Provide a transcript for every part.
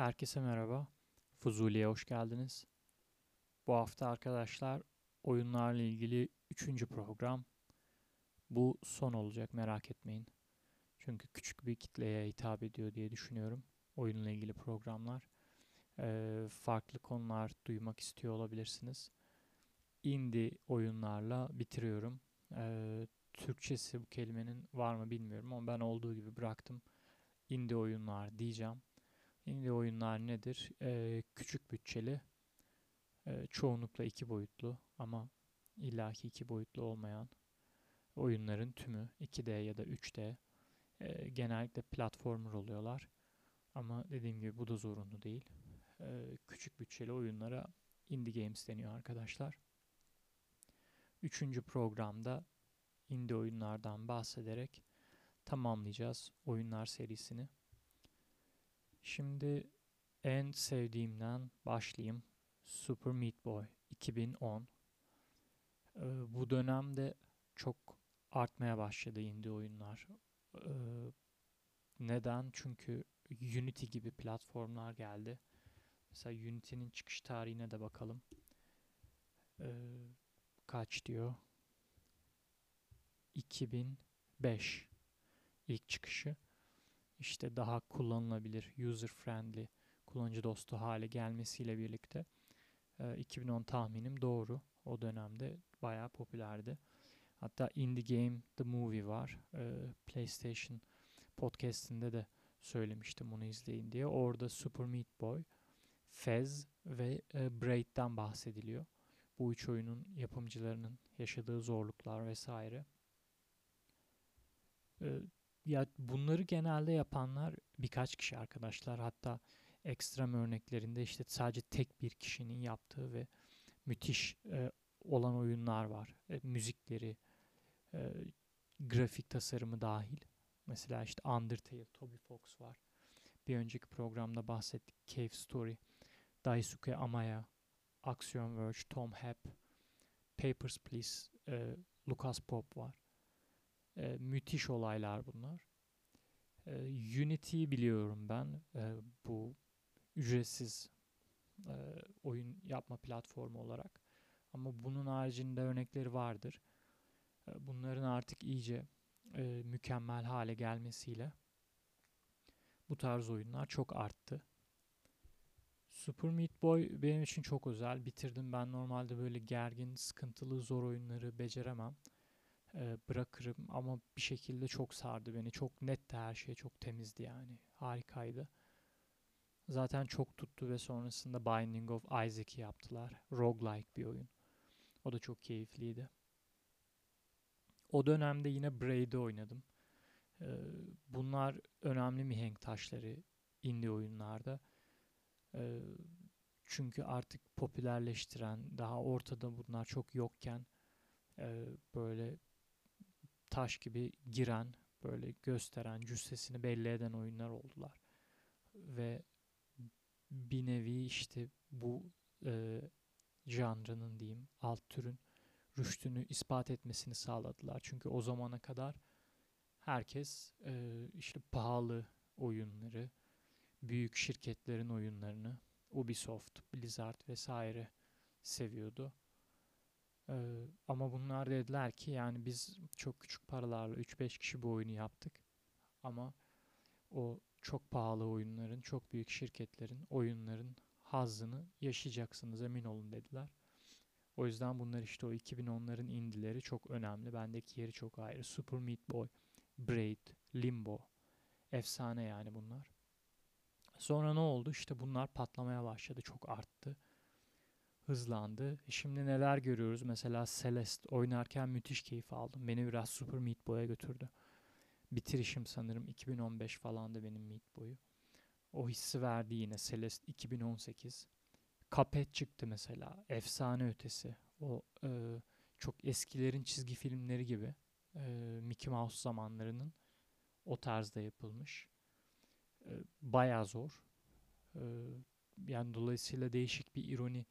Herkese merhaba. Fuzuli'ye hoş geldiniz. Bu hafta arkadaşlar oyunlarla ilgili üçüncü program. Bu son olacak merak etmeyin. Çünkü küçük bir kitleye hitap ediyor diye düşünüyorum. Oyunla ilgili programlar. Ee, farklı konular duymak istiyor olabilirsiniz. Indie oyunlarla bitiriyorum. Ee, Türkçesi bu kelimenin var mı bilmiyorum ama ben olduğu gibi bıraktım. Indie oyunlar diyeceğim. Indie oyunlar nedir? Ee, küçük bütçeli, e, çoğunlukla iki boyutlu ama illaki iki boyutlu olmayan oyunların tümü 2D ya da 3D e, genellikle platformer oluyorlar. Ama dediğim gibi bu da zorunlu değil. E, küçük bütçeli oyunlara indie games deniyor arkadaşlar. Üçüncü programda indie oyunlardan bahsederek tamamlayacağız oyunlar serisini. Şimdi en sevdiğimden başlayayım. Super Meat Boy 2010. Ee, bu dönemde çok artmaya başladı indie oyunlar. Ee, neden? Çünkü Unity gibi platformlar geldi. Mesela Unity'nin çıkış tarihine de bakalım. Ee, kaç diyor? 2005 ilk çıkışı işte daha kullanılabilir, user friendly, kullanıcı dostu hale gelmesiyle birlikte 2010 tahminim doğru. O dönemde bayağı popülerdi. Hatta Indie Game The Movie var. PlayStation podcastinde de söylemiştim bunu izleyin diye. Orada Super Meat Boy, Fez ve Braid'den bahsediliyor. Bu üç oyunun yapımcılarının yaşadığı zorluklar vesaire ya bunları genelde yapanlar birkaç kişi arkadaşlar. Hatta ekstrem örneklerinde işte sadece tek bir kişinin yaptığı ve müthiş e, olan oyunlar var. E, müzikleri, e, grafik tasarımı dahil. Mesela işte Undertale, Toby Fox var. Bir önceki programda bahsettik. Cave Story, Daisuke Amaya, Action Verge, Tom Happ, Papers, Please, e, Lucas Pop var. E, müthiş olaylar bunlar. E, Unity'yi biliyorum ben. E, bu ücretsiz e, oyun yapma platformu olarak. Ama bunun haricinde örnekleri vardır. E, bunların artık iyice e, mükemmel hale gelmesiyle bu tarz oyunlar çok arttı. Super Meat Boy benim için çok özel. Bitirdim. Ben normalde böyle gergin, sıkıntılı, zor oyunları beceremem e, bırakırım ama bir şekilde çok sardı beni. Çok netti her şey, çok temizdi yani. Harikaydı. Zaten çok tuttu ve sonrasında Binding of Isaac'i yaptılar. Roguelike bir oyun. O da çok keyifliydi. O dönemde yine Braid'i oynadım. Ee, bunlar önemli mihenk taşları indie oyunlarda. Ee, çünkü artık popülerleştiren, daha ortada bunlar çok yokken e, böyle taş gibi giren, böyle gösteren, cüssesini belli eden oyunlar oldular. Ve bir nevi işte bu e, janrının diyeyim, alt türün rüştünü ispat etmesini sağladılar. Çünkü o zamana kadar herkes e, işte pahalı oyunları, büyük şirketlerin oyunlarını, Ubisoft, Blizzard vesaire seviyordu. Ee, ama bunlar dediler ki yani biz çok küçük paralarla 3-5 kişi bu oyunu yaptık. Ama o çok pahalı oyunların, çok büyük şirketlerin oyunların hazzını yaşayacaksınız emin olun dediler. O yüzden bunlar işte o 2010'ların indileri çok önemli. Bendeki yeri çok ayrı. Super Meat Boy, Braid, Limbo. Efsane yani bunlar. Sonra ne oldu? İşte bunlar patlamaya başladı. Çok arttı hızlandı. Şimdi neler görüyoruz? Mesela Celeste oynarken müthiş keyif aldım. Beni biraz Super Meat Boy'a götürdü. Bitirişim sanırım 2015 falandı benim Meat Boy'u. O hissi verdi yine Celeste 2018. Cuphead çıktı mesela. Efsane ötesi. O e, çok eskilerin çizgi filmleri gibi. E, Mickey Mouse zamanlarının o tarzda yapılmış. E, Baya zor. E, yani dolayısıyla değişik bir ironi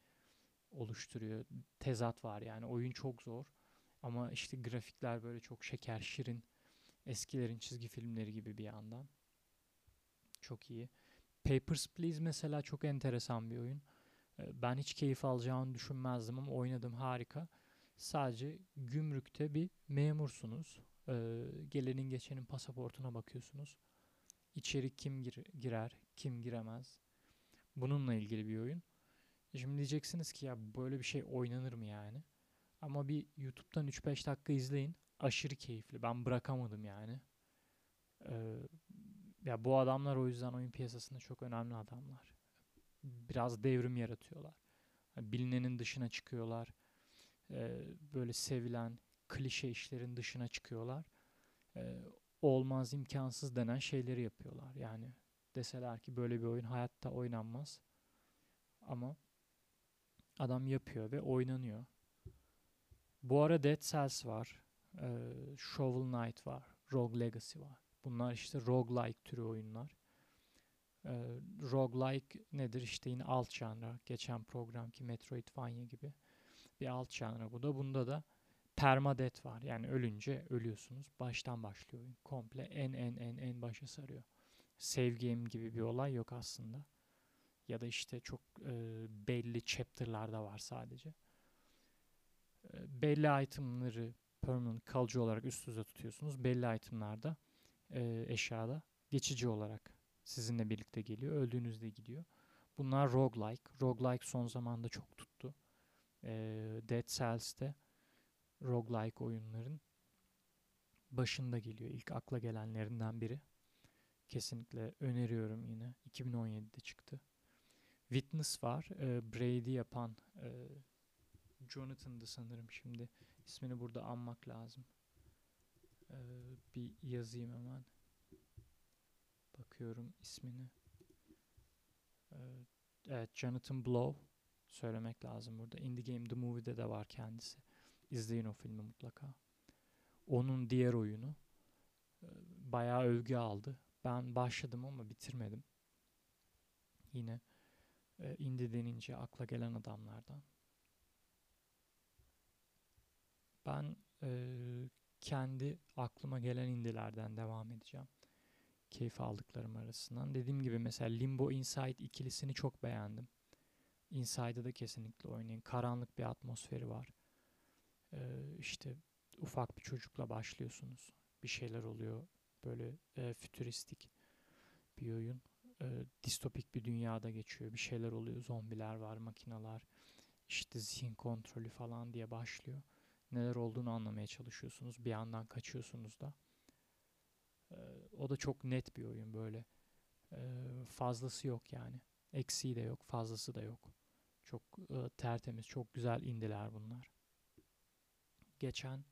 oluşturuyor. Tezat var yani oyun çok zor ama işte grafikler böyle çok şeker şirin eskilerin çizgi filmleri gibi bir yandan. Çok iyi. Papers, Please mesela çok enteresan bir oyun. E, ben hiç keyif alacağını düşünmezdim ama oynadım harika. Sadece gümrükte bir memursunuz. E, gelenin geçenin pasaportuna bakıyorsunuz. İçeri kim gir girer, kim giremez. Bununla ilgili bir oyun. E, şimdi diyeceksiniz ki ya böyle bir şey oynanır mı yani? Ama bir YouTube'dan 3-5 dakika izleyin. Aşırı keyifli. Ben bırakamadım yani. Ee, ya bu adamlar o yüzden oyun piyasasında çok önemli adamlar. Biraz devrim yaratıyorlar. Bilinenin dışına çıkıyorlar. Ee, böyle sevilen klişe işlerin dışına çıkıyorlar. Ee, olmaz imkansız denen şeyleri yapıyorlar. Yani deseler ki böyle bir oyun hayatta oynanmaz. Ama adam yapıyor ve oynanıyor. Bu ara Dead Cells var. Ee, Shovel Knight var. Rogue Legacy var. Bunlar işte roguelike türü oyunlar. Ee, roguelike nedir? İşte yine alt janra. Geçen programki Metroidvania gibi bir alt janra bu da. Bunda da permadeath var. Yani ölünce ölüyorsunuz. Baştan başlıyor oyun. Komple en en en en başa sarıyor. Save game gibi bir olay yok aslında. Ya da işte çok e, belli chapter'larda var sadece. E, belli itemları permanent kalıcı olarak üst üste tutuyorsunuz. Belli itemlarda e, eşyada geçici olarak sizinle birlikte geliyor. Öldüğünüzde gidiyor. Bunlar roguelike. Roguelike son zamanda çok tuttu. E, Dead Cells'te roguelike oyunların başında geliyor. İlk akla gelenlerinden biri. Kesinlikle öneriyorum yine. 2017'de çıktı. Witness var. E, Brady yapan e, Jonathan'dı sanırım şimdi. ismini burada anmak lazım. E, bir yazayım hemen. Bakıyorum ismini. E, evet Jonathan Blow söylemek lazım burada. Indie Game The Movie'de de var kendisi. İzleyin o filmi mutlaka. Onun diğer oyunu e, bayağı övgü aldı. Ben başladım ama bitirmedim. Yine e, indie denince akla gelen adamlardan. Ben e, kendi aklıma gelen indilerden devam edeceğim. Keyif aldıklarım arasından. Dediğim gibi mesela Limbo Inside ikilisini çok beğendim. Inside'ı da kesinlikle oynayın. Karanlık bir atmosferi var. Ee, işte ufak bir çocukla başlıyorsunuz. Bir şeyler oluyor. Böyle e, fütüristik bir oyun. E, distopik bir dünyada geçiyor. Bir şeyler oluyor. Zombiler var, makinalar. İşte zihin kontrolü falan diye başlıyor. Neler olduğunu anlamaya çalışıyorsunuz. Bir yandan kaçıyorsunuz da. E, o da çok net bir oyun böyle. E, fazlası yok yani. Eksiği de yok, fazlası da yok. Çok e, tertemiz, çok güzel indiler bunlar. Geçen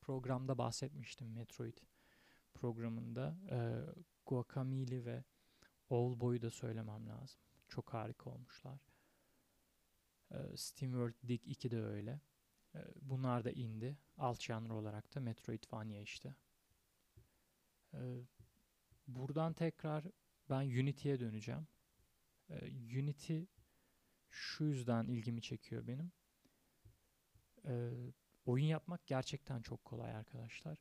programda bahsetmiştim Metroid programında. E, Guacamole ve Oldboy'u da söylemem lazım. Çok harika olmuşlar. E, SteamWorld Dig 2 de öyle. E, bunlar da indi. Alt janr olarak da Metroidvania işte. E, buradan tekrar ben Unity'ye döneceğim. E, Unity şu yüzden ilgimi çekiyor benim. Ee, oyun yapmak gerçekten çok kolay arkadaşlar.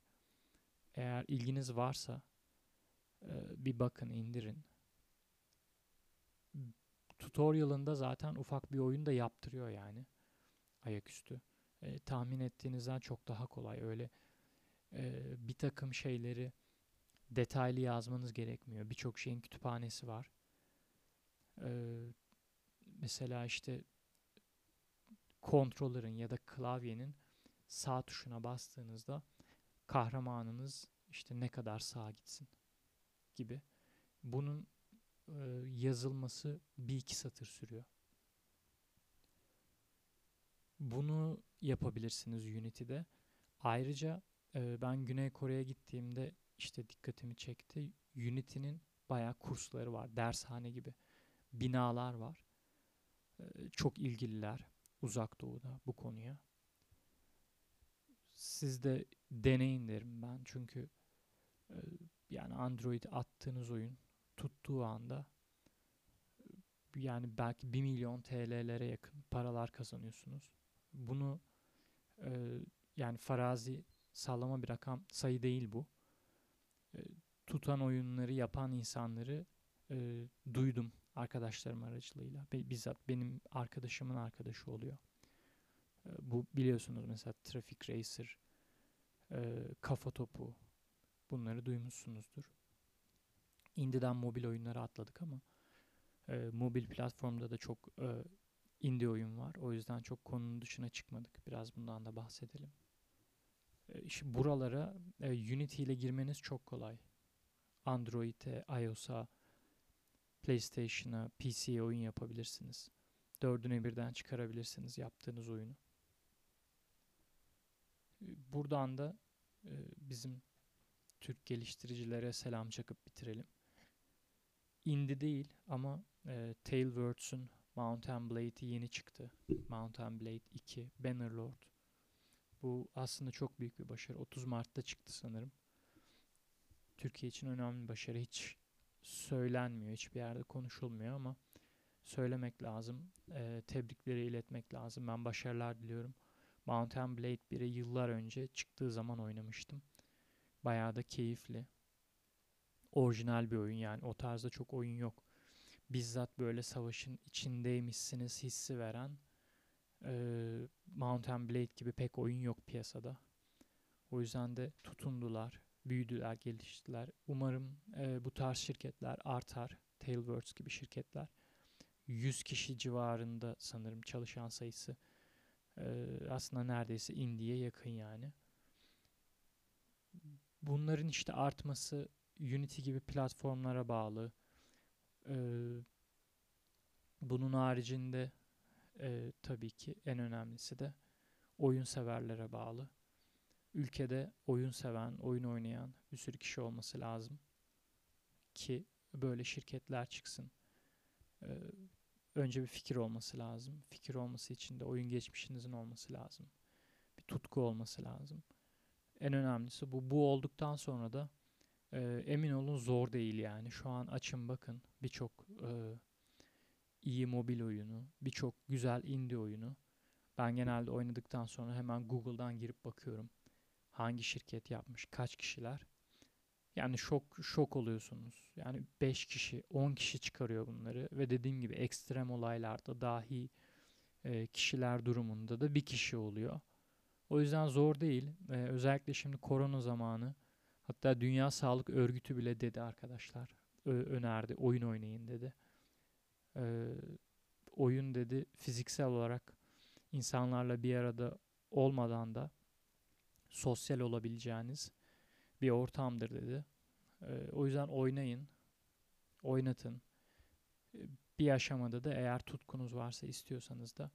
Eğer ilginiz varsa e, bir bakın indirin. Tutorial'ında zaten ufak bir oyun da yaptırıyor yani. Ayaküstü. E, tahmin ettiğinizden çok daha kolay. Öyle e, bir takım şeyleri detaylı yazmanız gerekmiyor. Birçok şeyin kütüphanesi var. E, mesela işte kontrollerin ya da klavyenin sağ tuşuna bastığınızda kahramanınız işte ne kadar sağa gitsin gibi. Bunun e, yazılması bir iki satır sürüyor. Bunu yapabilirsiniz Unity'de. Ayrıca e, ben Güney Kore'ye gittiğimde işte dikkatimi çekti. Unity'nin bayağı kursları var. Dershane gibi. Binalar var. Ee, çok ilgililer uzak doğuda bu konuya. Siz de deneyin derim ben çünkü e, yani Android attığınız oyun tuttuğu anda e, yani belki 1 milyon TL'lere yakın paralar kazanıyorsunuz. Bunu e, yani farazi sallama bir rakam sayı değil bu. tutan oyunları yapan insanları e, duydum arkadaşlarım aracılığıyla. Be- bizzat benim arkadaşımın arkadaşı oluyor. E, bu biliyorsunuz mesela Traffic Racer, e, Kafa Topu bunları duymuşsunuzdur. Indie'den mobil oyunlara atladık ama e, mobil platformda da çok e, indie oyun var. O yüzden çok konunun dışına çıkmadık. Biraz bundan da bahsedelim. E, işte buralara e, Unity ile girmeniz çok kolay. Android'e, iOS'a, PlayStation'a, PC'ye oyun yapabilirsiniz. Dördüne birden çıkarabilirsiniz yaptığınız oyunu. E, buradan da e, bizim Türk geliştiricilere selam çakıp bitirelim. Indie değil ama e, Tailwords'un Mountain Blade'i yeni çıktı. Mountain Blade 2, Bannerlord. Bu aslında çok büyük bir başarı. 30 Mart'ta çıktı sanırım. Türkiye için önemli bir başarı. Hiç söylenmiyor, hiçbir yerde konuşulmuyor ama söylemek lazım. E, tebrikleri iletmek lazım. Ben başarılar diliyorum. Mountain Blade 1'i yıllar önce çıktığı zaman oynamıştım. Bayağı da keyifli. Orijinal bir oyun yani. O tarzda çok oyun yok. Bizzat böyle savaşın içindeymişsiniz hissi veren e, Mountain Blade gibi pek oyun yok piyasada. O yüzden de tutundular, büyüdüler, geliştiler. Umarım e, bu tarz şirketler artar. Tailwords gibi şirketler. 100 kişi civarında sanırım çalışan sayısı. E, aslında neredeyse India'ya yakın yani. Bunların işte artması Unity gibi platformlara bağlı. Ee, bunun haricinde e, tabii ki en önemlisi de oyun severlere bağlı. Ülkede oyun seven, oyun oynayan bir sürü kişi olması lazım ki böyle şirketler çıksın. Ee, önce bir fikir olması lazım. Fikir olması için de oyun geçmişinizin olması lazım. Bir tutku olması lazım. En önemlisi bu. Bu olduktan sonra da e, emin olun zor değil yani. Şu an açın bakın birçok e, iyi mobil oyunu, birçok güzel indie oyunu. Ben genelde oynadıktan sonra hemen Google'dan girip bakıyorum. Hangi şirket yapmış, kaç kişiler. Yani şok şok oluyorsunuz. Yani 5 kişi, 10 kişi çıkarıyor bunları ve dediğim gibi ekstrem olaylarda dahi e, kişiler durumunda da bir kişi oluyor. O yüzden zor değil. Ee, özellikle şimdi korona zamanı hatta Dünya Sağlık Örgütü bile dedi arkadaşlar. Önerdi. Oyun oynayın dedi. Ee, oyun dedi fiziksel olarak insanlarla bir arada olmadan da sosyal olabileceğiniz bir ortamdır dedi. Ee, o yüzden oynayın. Oynatın. Ee, bir aşamada da eğer tutkunuz varsa istiyorsanız da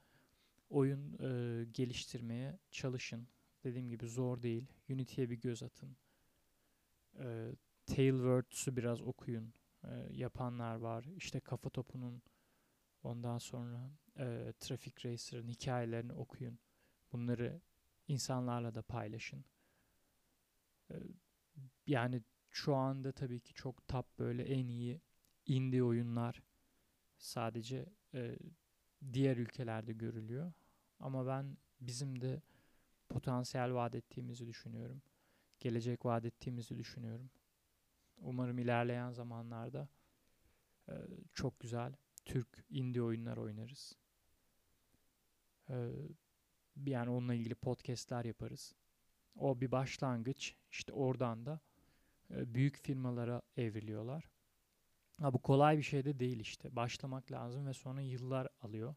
oyun e, geliştirmeye çalışın. Dediğim gibi zor değil. Unity'ye bir göz atın. E, Tailwords'u biraz okuyun. E, yapanlar var. İşte kafa topunun ondan sonra e, Traffic Racer'ın hikayelerini okuyun. Bunları insanlarla da paylaşın. E, yani şu anda tabii ki çok top böyle en iyi indie oyunlar sadece e, diğer ülkelerde görülüyor. Ama ben bizim de potansiyel vaat ettiğimizi düşünüyorum. Gelecek vaat ettiğimizi düşünüyorum. Umarım ilerleyen zamanlarda e, çok güzel Türk indie oyunlar oynarız. E, yani onunla ilgili podcastler yaparız. O bir başlangıç. İşte oradan da e, büyük firmalara evriliyorlar. Ha, bu kolay bir şey de değil işte. Başlamak lazım ve sonra yıllar alıyor.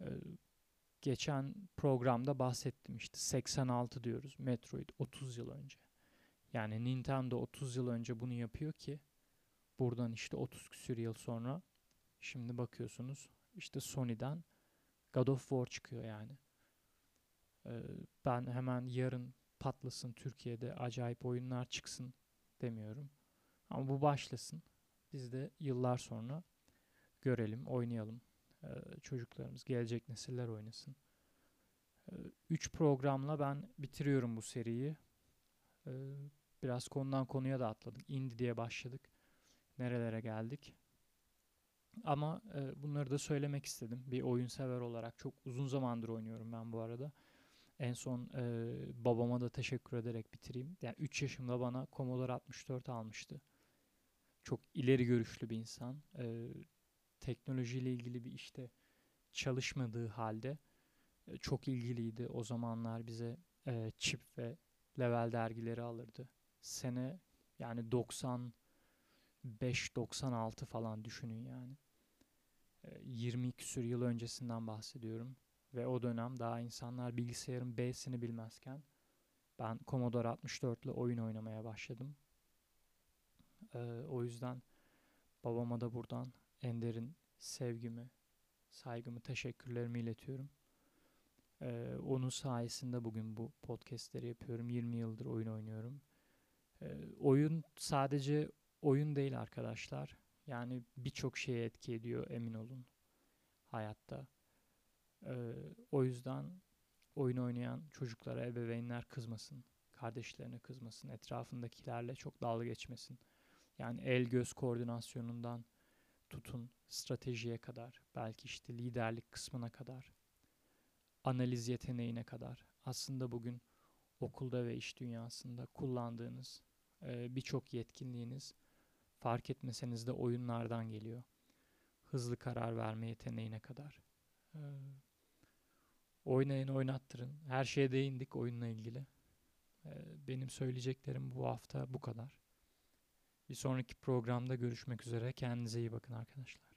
Ee, geçen programda bahsettim işte 86 diyoruz. Metroid 30 yıl önce. Yani Nintendo 30 yıl önce bunu yapıyor ki buradan işte 30 küsür yıl sonra şimdi bakıyorsunuz işte Sony'den God of War çıkıyor yani. Ee, ben hemen yarın patlasın Türkiye'de acayip oyunlar çıksın demiyorum. Ama bu başlasın. Biz de yıllar sonra görelim, oynayalım. Ee, çocuklarımız, gelecek nesiller oynasın. Ee, üç programla ben bitiriyorum bu seriyi. Ee, biraz konudan konuya da atladık. Indie diye başladık. Nerelere geldik. Ama e, bunları da söylemek istedim. Bir oyun sever olarak çok uzun zamandır oynuyorum ben bu arada. En son e, babama da teşekkür ederek bitireyim. Yani 3 yaşımda bana Commodore 64 almıştı. çok ileri görüşlü bir insan. E, teknolojiyle ilgili bir işte çalışmadığı halde e, çok ilgiliydi. O zamanlar bize e, çip ve level dergileri alırdı. Sene yani 95 96 falan düşünün yani. 20 e, küsür yıl öncesinden bahsediyorum. Ve o dönem daha insanlar bilgisayarın B'sini bilmezken ben Commodore 64 ile oyun oynamaya başladım. Ee, o yüzden babama da buradan Ender'in sevgimi, saygımı, teşekkürlerimi iletiyorum. Ee, onun sayesinde bugün bu podcastleri yapıyorum. 20 yıldır oyun oynuyorum. Ee, oyun sadece oyun değil arkadaşlar. Yani birçok şeye etki ediyor emin olun hayatta. Ee, o yüzden oyun oynayan çocuklara ebeveynler kızmasın. Kardeşlerine kızmasın. Etrafındakilerle çok dalga geçmesin. Yani el göz koordinasyonundan tutun stratejiye kadar, belki işte liderlik kısmına kadar, analiz yeteneğine kadar. Aslında bugün okulda ve iş dünyasında kullandığınız e, birçok yetkinliğiniz fark etmeseniz de oyunlardan geliyor. Hızlı karar verme yeteneğine kadar. E, oynayın oynattırın. Her şeye değindik oyunla ilgili. E, benim söyleyeceklerim bu hafta bu kadar. Bir sonraki programda görüşmek üzere. Kendinize iyi bakın arkadaşlar.